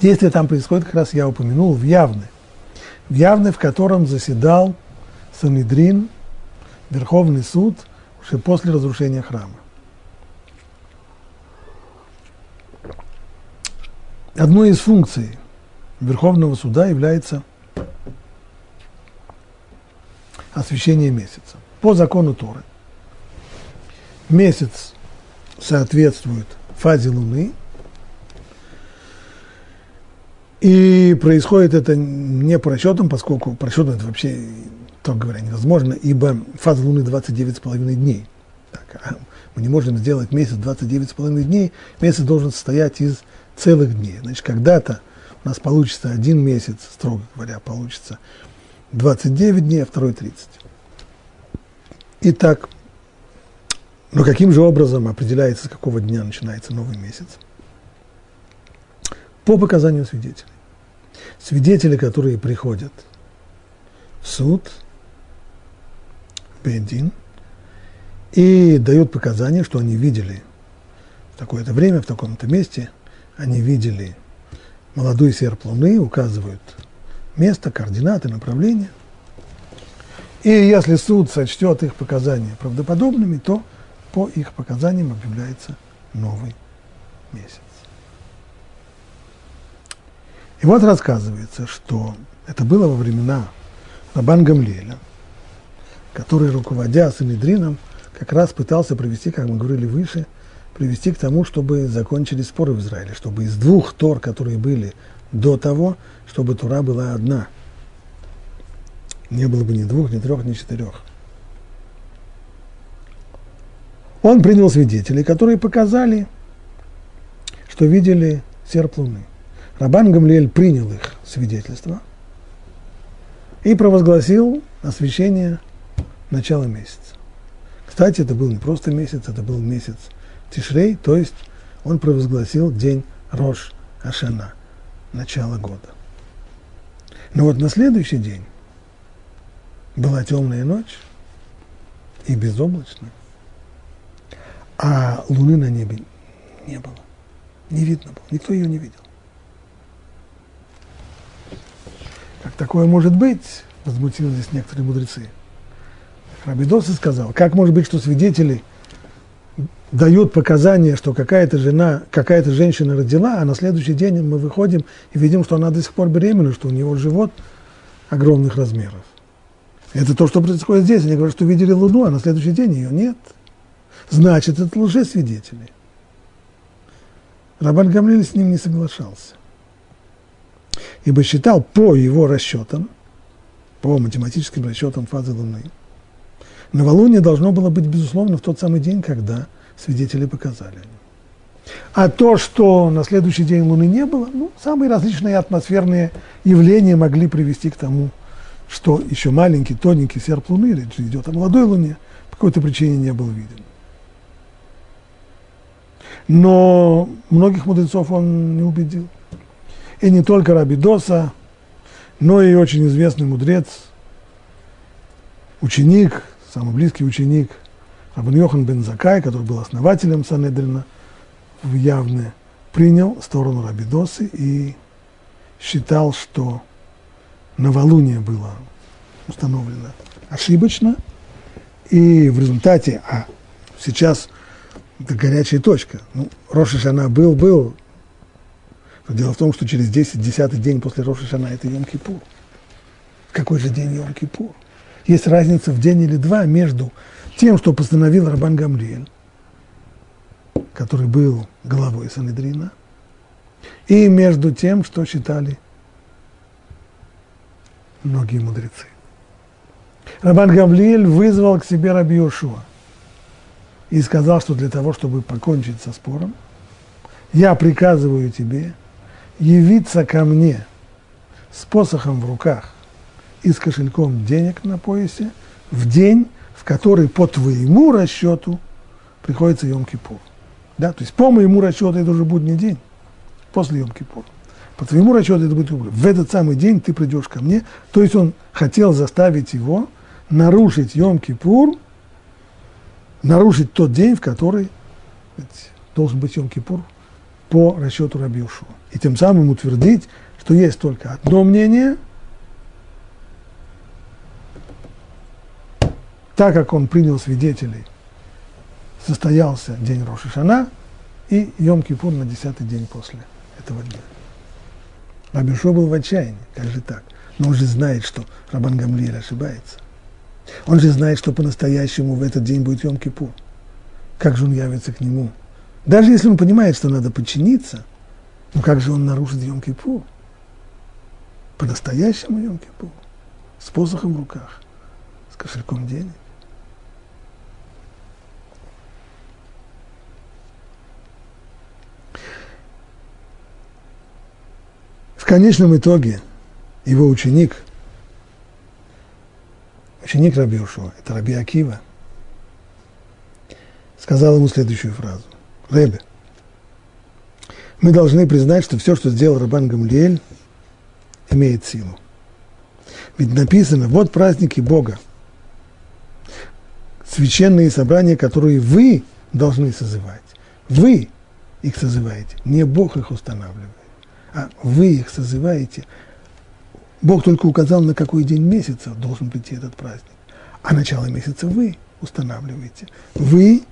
Действие там происходит, как раз я упомянул, в Явне. В Явне, в котором заседал Санедрин, Верховный суд, уже после разрушения храма. Одной из функций Верховного суда является – освещение месяца. По закону Торы месяц соответствует фазе Луны, и происходит это не по расчетам, поскольку по расчетам это вообще, так говоря, невозможно, ибо фаза Луны 29,5 дней. Так, а мы не можем сделать месяц 29,5 дней, месяц должен состоять из целых дней. Значит, когда-то у нас получится один месяц, строго говоря, получится 29 дней, а второй 30. Итак, но каким же образом определяется, с какого дня начинается новый месяц? По показанию свидетелей. Свидетели, которые приходят в суд, в Бендин, и дают показания, что они видели в такое-то время, в таком-то месте, они видели молодой серп Луны указывают место, координаты, направление. И если суд сочтет их показания правдоподобными, то по их показаниям объявляется новый месяц. И вот рассказывается, что это было во времена Рабан Гамлеля, который, руководя Санедрином, как раз пытался привести, как мы говорили выше, привести к тому, чтобы закончились споры в Израиле, чтобы из двух Тор, которые были до того, чтобы Тура была одна. Не было бы ни двух, ни трех, ни четырех. Он принял свидетелей, которые показали, что видели серп луны. Рабан Гамлиэль принял их свидетельство и провозгласил освящение начала месяца. Кстати, это был не просто месяц, это был месяц Тишрей, то есть он провозгласил день Рош Ашана, начало года. Но вот на следующий день была темная ночь и безоблачная, а луны на небе не было, не видно было, никто ее не видел. Как такое может быть? Возмутились некоторые мудрецы. Рабидосы сказал, как может быть, что свидетели дают показания, что какая-то жена, какая-то женщина родила, а на следующий день мы выходим и видим, что она до сих пор беременна, что у него живот огромных размеров. Это то, что происходит здесь. Они говорят, что видели Луну, а на следующий день ее нет. Значит, это лжесвидетели. Рабан Гамлиль с ним не соглашался ибо считал по его расчетам, по математическим расчетам фазы Луны, новолуние должно было быть, безусловно, в тот самый день, когда свидетели показали. А то, что на следующий день Луны не было, ну, самые различные атмосферные явления могли привести к тому, что еще маленький, тоненький серп Луны, речь идет о молодой Луне, по какой-то причине не был виден. Но многих мудрецов он не убедил. И не только Рабидоса, но и очень известный мудрец, ученик, самый близкий ученик Рабан Йохан бен Закай, который был основателем Санедрина в Явне, принял сторону Рабидосы и считал, что новолуние было установлено ошибочно, и в результате, а сейчас это горячая точка, ну, Рошиш она был, был, Дело в том, что через 10, 10 день после Роша Шана это Йом-Кипур. Какой же день Йом-Кипур? Есть разница в день или два между тем, что постановил Рабан Гамлиэль, который был главой Санедрина, и между тем, что считали многие мудрецы. Рабан Гамлиэль вызвал к себе Раби и сказал, что для того, чтобы покончить со спором, я приказываю тебе – явиться ко мне с посохом в руках и с кошельком денег на поясе в день, в который по твоему расчету приходится Йом-Кипур. Да, то есть по моему расчету это уже будний день, после Йом-Кипур. По твоему расчету это будет в этот самый день ты придешь ко мне. То есть он хотел заставить его нарушить Йом-Кипур, нарушить тот день, в который должен быть Йом-Кипур по расчету Рабиушу. И тем самым утвердить, что есть только одно мнение, так как он принял свидетелей, состоялся день Рошишана и Йом-Кипур на десятый день после этого дня. Рабишо был в отчаянии, как же так? Но он же знает, что Рабан Гамлиэль ошибается. Он же знает, что по-настоящему в этот день будет Йом-Кипур. Как же он явится к нему? Даже если он понимает, что надо подчиниться, ну как же он нарушит Йом-Кипур? По-настоящему Йом-Кипур. С посохом в руках, с кошельком денег. В конечном итоге его ученик, ученик Раби Ушуа, это Раби Акива, сказал ему следующую фразу. Ребе, мы должны признать, что все, что сделал Рабан Гамлиэль, имеет силу. Ведь написано, вот праздники Бога, священные собрания, которые вы должны созывать. Вы их созываете, не Бог их устанавливает. А вы их созываете. Бог только указал, на какой день месяца должен прийти этот праздник. А начало месяца вы устанавливаете. Вы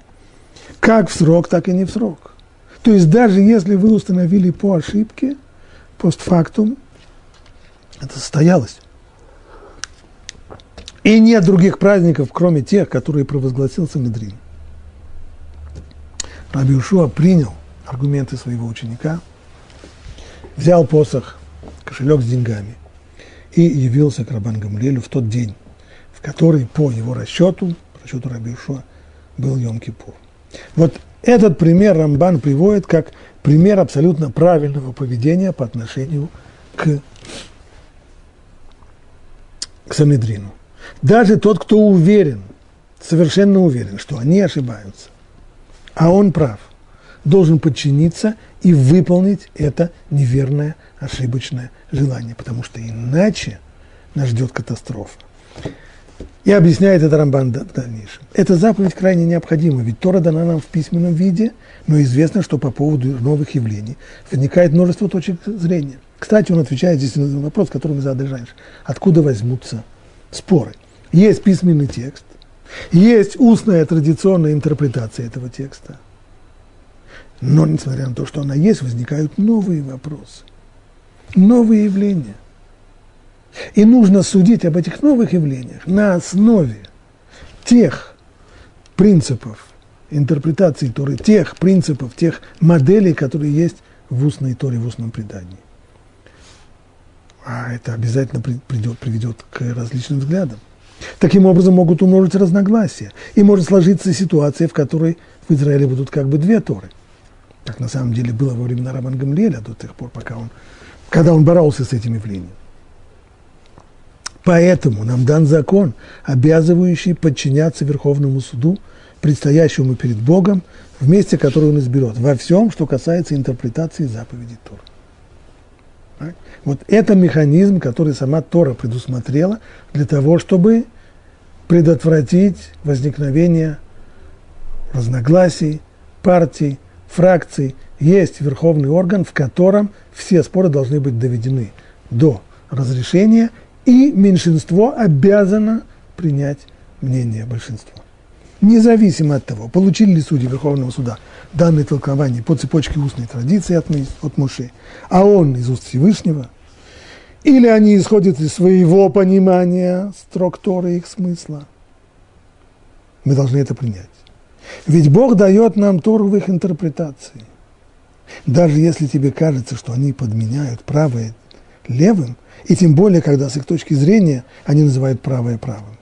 как в срок, так и не в срок. То есть даже если вы установили по ошибке, постфактум, это состоялось. И нет других праздников, кроме тех, которые провозгласил Санедрин. Раби Ушуа принял аргументы своего ученика, взял посох, кошелек с деньгами и явился к Рабан Гамлелю в тот день, в который по его расчету, по расчету Раби Ушуа, был Йом-Кипур. Вот этот пример Рамбан приводит как пример абсолютно правильного поведения по отношению к, к Санедрину. Даже тот, кто уверен, совершенно уверен, что они ошибаются, а он прав, должен подчиниться и выполнить это неверное, ошибочное желание, потому что иначе нас ждет катастрофа. И объясняет это Рамбан в дальнейшем. Эта заповедь крайне необходима, ведь Тора дана нам в письменном виде, но известно, что по поводу новых явлений возникает множество точек зрения. Кстати, он отвечает здесь на вопрос, который мы задали раньше. Откуда возьмутся споры? Есть письменный текст, есть устная традиционная интерпретация этого текста. Но, несмотря на то, что она есть, возникают новые вопросы, новые явления. И нужно судить об этих новых явлениях на основе тех принципов интерпретации Торы, тех принципов, тех моделей, которые есть в устной Торе, в устном предании. А это обязательно придет, приведет к различным взглядам. Таким образом могут умножить разногласия. И может сложиться ситуация, в которой в Израиле будут как бы две Торы. Так на самом деле было во времена Раман Гамлеля до тех пор, пока он, когда он боролся с этим явлением. Поэтому нам дан закон, обязывающий подчиняться Верховному суду, предстоящему перед Богом, в месте, которое он изберет, во всем, что касается интерпретации заповедей Тора. Вот это механизм, который сама Тора предусмотрела для того, чтобы предотвратить возникновение разногласий, партий, фракций. Есть верховный орган, в котором все споры должны быть доведены до разрешения, и меньшинство обязано принять мнение большинства. Независимо от того, получили ли судьи Верховного суда данное толкование по цепочке устной традиции от, от Муши, а он из уст Всевышнего, или они исходят из своего понимания и их смысла. Мы должны это принять. Ведь Бог дает нам Тору в их интерпретации. Даже если тебе кажется, что они подменяют правое левым, и тем более, когда с их точки зрения они называют правое правым.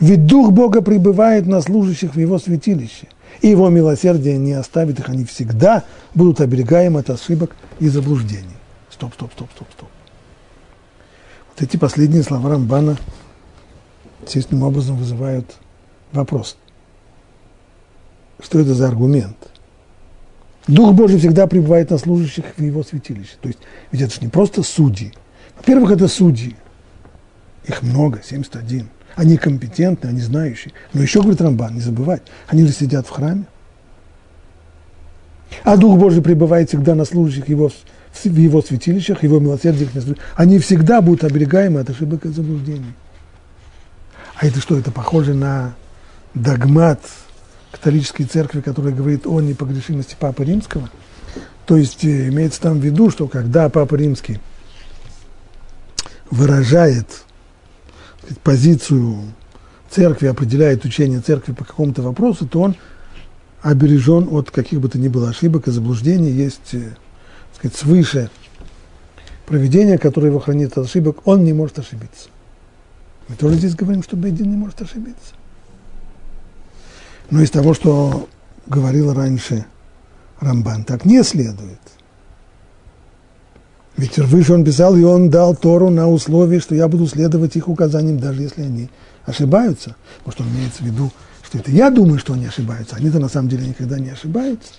Ведь Дух Бога пребывает на служащих в Его святилище, и Его милосердие не оставит их, они всегда будут оберегаемы от ошибок и заблуждений. Стоп, стоп, стоп, стоп, стоп. Вот эти последние слова Рамбана естественным образом вызывают вопрос. Что это за аргумент? Дух Божий всегда пребывает на служащих в его святилище. То есть, ведь это же не просто судьи. Во-первых, это судьи. Их много, 71. Они компетентны, они знающие. Но еще, говорит Рамбан, не забывать, они же сидят в храме. А Дух Божий пребывает всегда на служащих его, в его святилищах, его милосердиях. Они всегда будут оберегаемы от ошибок и заблуждений. А это что, это похоже на догмат католической церкви, которая говорит о непогрешимости Папы Римского? То есть э, имеется там в виду, что когда Папа Римский выражает сказать, позицию церкви, определяет учение церкви по какому-то вопросу, то он обережен от каких бы то ни было ошибок и заблуждений. Есть э, сказать, свыше проведение, которое его хранит от ошибок, он не может ошибиться. Мы тоже здесь говорим, что Бейдин не может ошибиться. Но из того, что говорил раньше Рамбан, так не следует. Ведь выше он писал, и он дал Тору на условие, что я буду следовать их указаниям, даже если они ошибаются. Может, он имеется в виду, что это я думаю, что они ошибаются. Они-то на самом деле никогда не ошибаются.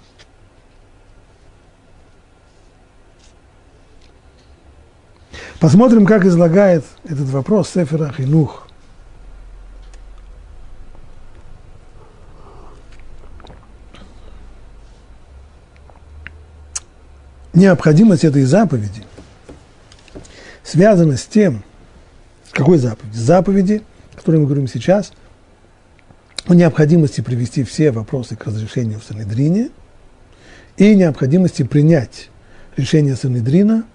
Посмотрим, как излагает этот вопрос Сефера Хинух. Необходимость этой заповеди связана с тем, какой заповеди? Заповеди, о которой мы говорим сейчас, о необходимости привести все вопросы к разрешению в Санедрине и необходимости принять решение Санедрина,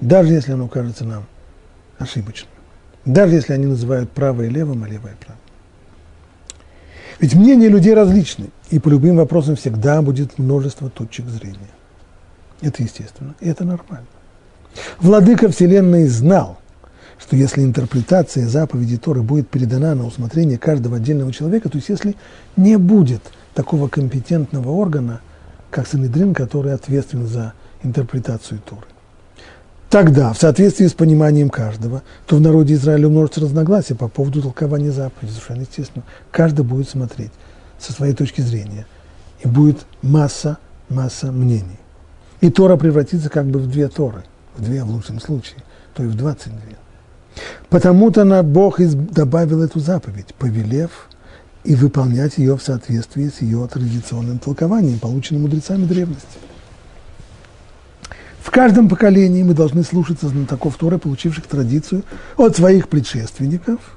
даже если оно кажется нам ошибочным, даже если они называют правое левым, а левое правым. Ведь мнения людей различны, и по любым вопросам всегда будет множество точек зрения. Это естественно, и это нормально. Владыка Вселенной знал, что если интерпретация заповеди Торы будет передана на усмотрение каждого отдельного человека, то есть если не будет такого компетентного органа, как Санедрин, который ответственен за интерпретацию Торы, тогда, в соответствии с пониманием каждого, то в народе Израиля множество разногласий по поводу толкования заповедей. Совершенно естественно. Каждый будет смотреть со своей точки зрения. И будет масса, масса мнений. И Тора превратится как бы в две Торы. В две в лучшем случае, то и в двадцать две. Потому-то на Бог добавил эту заповедь, повелев и выполнять ее в соответствии с ее традиционным толкованием, полученным мудрецами древности. В каждом поколении мы должны слушаться знатоков Торы, получивших традицию от своих предшественников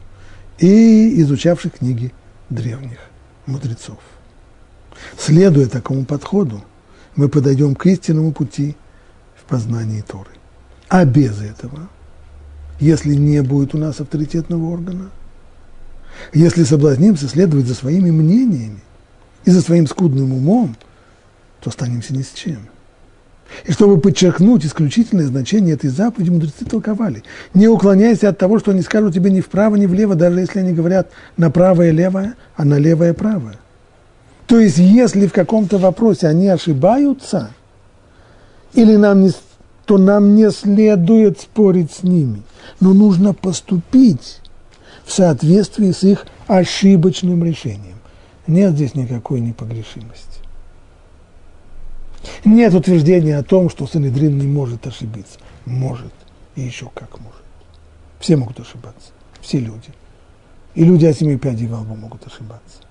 и изучавших книги древних мудрецов. Следуя такому подходу, мы подойдем к истинному пути в познании Торы. А без этого, если не будет у нас авторитетного органа, если соблазнимся следовать за своими мнениями и за своим скудным умом, то останемся ни с чем – и чтобы подчеркнуть исключительное значение этой заповеди, мудрецы толковали. Не уклоняйся от того, что они скажут тебе ни вправо, ни влево, даже если они говорят на правое левое, а на левое правое. То есть, если в каком-то вопросе они ошибаются, или нам не, то нам не следует спорить с ними, но нужно поступить в соответствии с их ошибочным решением. Нет здесь никакой непогрешимости. Нет утверждения о том, что Санедрин не может ошибиться. Может. И еще как может. Все могут ошибаться. Все люди. И люди о семи пядей во лбу могут ошибаться.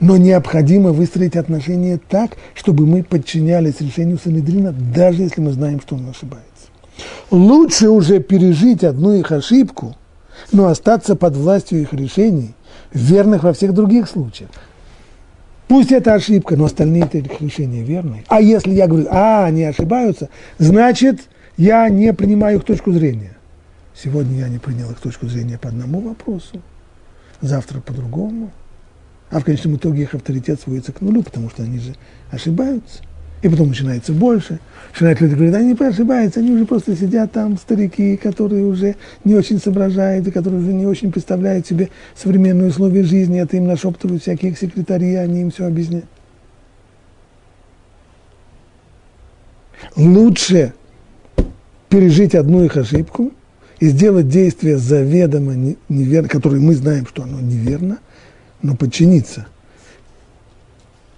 Но необходимо выстроить отношения так, чтобы мы подчинялись решению Санедрина, даже если мы знаем, что он ошибается. Лучше уже пережить одну их ошибку, но остаться под властью их решений, верных во всех других случаях. Пусть это ошибка, но остальные их решения верные. А если я говорю, а, они ошибаются, значит, я не принимаю их точку зрения. Сегодня я не принял их точку зрения по одному вопросу, завтра по другому. А в конечном итоге их авторитет сводится к нулю, потому что они же ошибаются. И потом начинается больше. Начинают люди говорить, они ошибаются, они уже просто сидят там, старики, которые уже не очень соображают, и которые уже не очень представляют себе современные условия жизни, это им нашептывают всяких секретарей, они им все объясняют. Лучше пережить одну их ошибку и сделать действие заведомо неверно, которое мы знаем, что оно неверно, но подчиниться –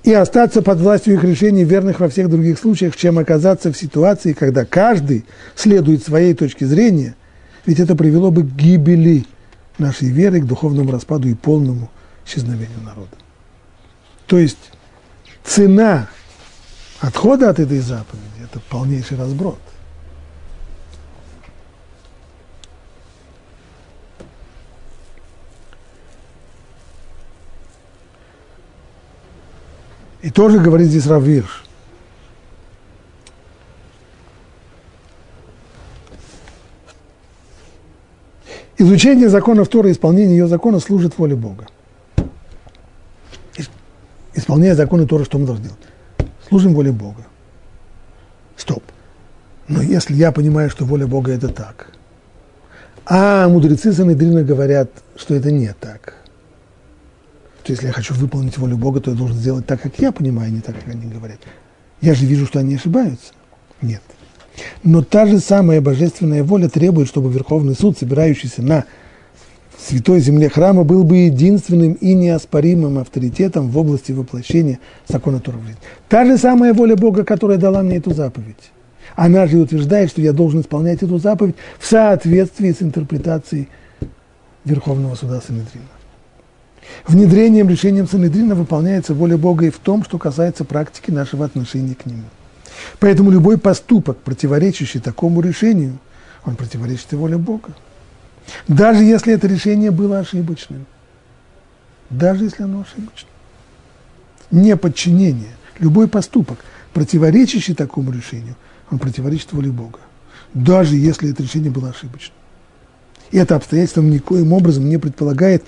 и остаться под властью их решений, верных во всех других случаях, чем оказаться в ситуации, когда каждый следует своей точке зрения, ведь это привело бы к гибели нашей веры, к духовному распаду и полному исчезновению народа. То есть цена отхода от этой заповеди – это полнейший разброд. И тоже говорит здесь Равирш. Изучение законов Торы, исполнение ее закона служит воле Бога. Исполняя законы Торы, что мы должны делать? Служим воле Бога. Стоп. Но если я понимаю, что воля Бога это так, а мудрецы Санедрина говорят, что это не так, что если я хочу выполнить волю Бога, то я должен сделать так, как я понимаю, а не так, как они говорят. Я же вижу, что они ошибаются. Нет. Но та же самая божественная воля требует, чтобы Верховный суд, собирающийся на святой земле храма, был бы единственным и неоспоримым авторитетом в области воплощения закона Торы. Та же самая воля Бога, которая дала мне эту заповедь. Она же утверждает, что я должен исполнять эту заповедь в соответствии с интерпретацией Верховного суда Санедрина. Внедрением решением Санедрина выполняется воля Бога и в том, что касается практики нашего отношения к Нему. Поэтому любой поступок, противоречащий такому решению, он противоречит воле Бога. Даже если это решение было ошибочным. Даже если оно ошибочное. Неподчинение, любой поступок, противоречащий такому решению, он противоречит воле Бога. Даже если это решение было ошибочным. И это обстоятельство никоим образом не предполагает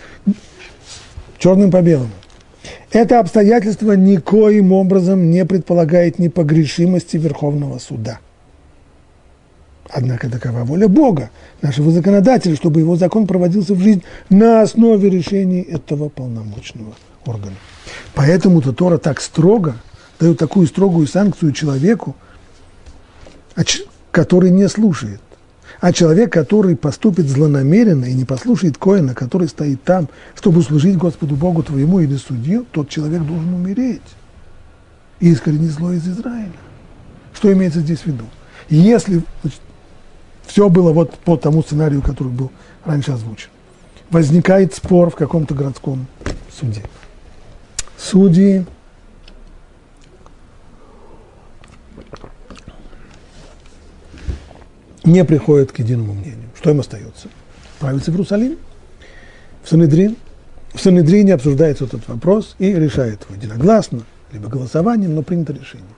черным по белому. Это обстоятельство никоим образом не предполагает непогрешимости Верховного Суда. Однако такова воля Бога, нашего законодателя, чтобы его закон проводился в жизнь на основе решений этого полномочного органа. Поэтому-то Тора так строго дает такую строгую санкцию человеку, который не слушает. А человек, который поступит злонамеренно и не послушает Коина, который стоит там, чтобы служить Господу Богу твоему или судью, тот человек должен умереть и искоренить зло из Израиля. Что имеется здесь в виду? Если значит, все было вот по тому сценарию, который был раньше озвучен, возникает спор в каком-то городском суде. Судьи не приходят к единому мнению. Что им остается? Правиться в Иерусалим, в Санедрин. В Санедрине обсуждается этот вопрос и решает его единогласно, либо голосованием, но принято решение.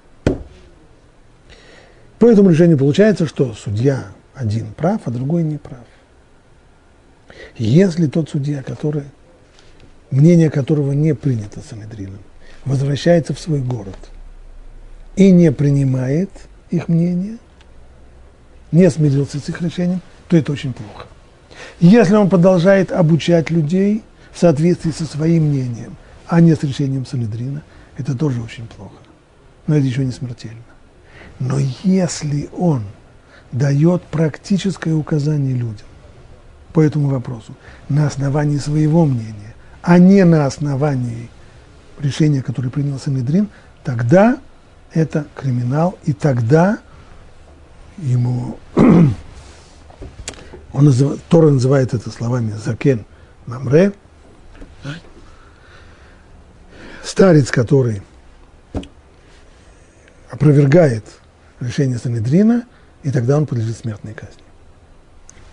По этому решению получается, что судья один прав, а другой не прав. Если тот судья, который, мнение которого не принято Санедрином, возвращается в свой город и не принимает их мнение – не смирился с их решением, то это очень плохо. Если он продолжает обучать людей в соответствии со своим мнением, а не с решением Санедрина, это тоже очень плохо. Но это еще не смертельно. Но если он дает практическое указание людям по этому вопросу на основании своего мнения, а не на основании решения, которое принял Санедрин, тогда это криминал, и тогда ему, он называет, Тора называет это словами «закен мамре», старец, который опровергает решение Санедрина, и тогда он подлежит смертной казни.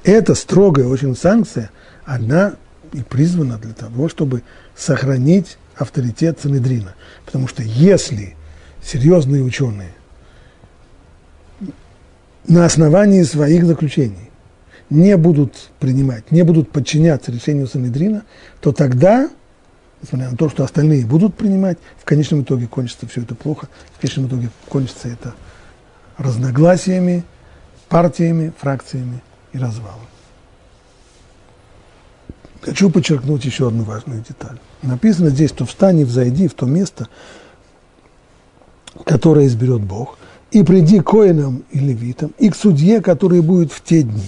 Это строгая очень санкция, она и призвана для того, чтобы сохранить авторитет Санедрина. Потому что если серьезные ученые на основании своих заключений не будут принимать, не будут подчиняться решению Санедрина, то тогда, несмотря на то, что остальные будут принимать, в конечном итоге кончится все это плохо, в конечном итоге кончится это разногласиями, партиями, фракциями и развалом. Хочу подчеркнуть еще одну важную деталь. Написано здесь, что встань и взойди в то место, которое изберет Бог – и приди к коинам и левитам, и к судье, который будет в те дни.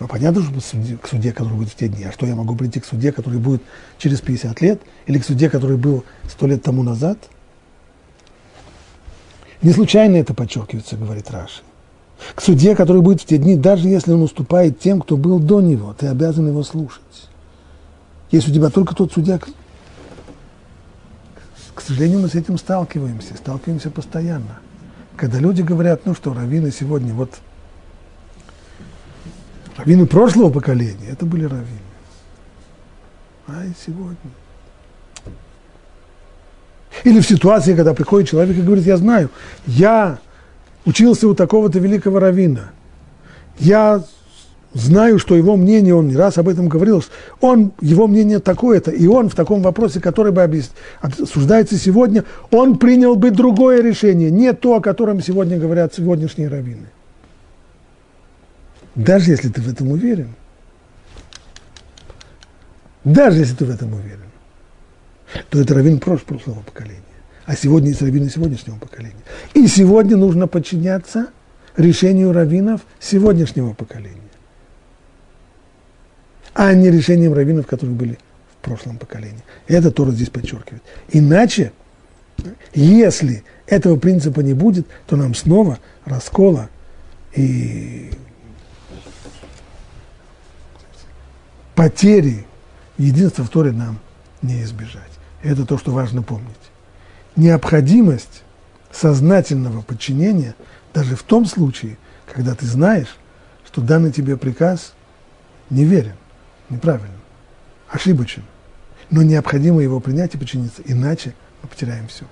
Ну, понятно, что к судье, который будет в те дни. А что я могу прийти к судье, который будет через 50 лет, или к судье, который был сто лет тому назад? Не случайно это подчеркивается, говорит Раши. К судье, который будет в те дни, даже если он уступает тем, кто был до него, ты обязан его слушать. Если у тебя только тот судья, к сожалению, мы с этим сталкиваемся, сталкиваемся постоянно. Когда люди говорят, ну что, раввины сегодня, вот раввины прошлого поколения, это были раввины. А и сегодня. Или в ситуации, когда приходит человек и говорит, я знаю, я учился у такого-то великого раввина, я знаю, что его мнение, он не раз об этом говорил, он, его мнение такое-то, и он в таком вопросе, который бы обсуждается сегодня, он принял бы другое решение, не то, о котором сегодня говорят сегодняшние раввины. Даже если ты в этом уверен, даже если ты в этом уверен, то это раввин прошлого поколения, а сегодня есть раввины сегодняшнего поколения. И сегодня нужно подчиняться решению раввинов сегодняшнего поколения а не решением раввинов, которые были в прошлом поколении. Это Тора здесь подчеркивает. Иначе, если этого принципа не будет, то нам снова раскола и потери единства в Торе нам не избежать. Это то, что важно помнить. Необходимость сознательного подчинения даже в том случае, когда ты знаешь, что данный тебе приказ неверен, неправилен, ошибочен. Но необходимо его принять и подчиниться, иначе мы потеряем все.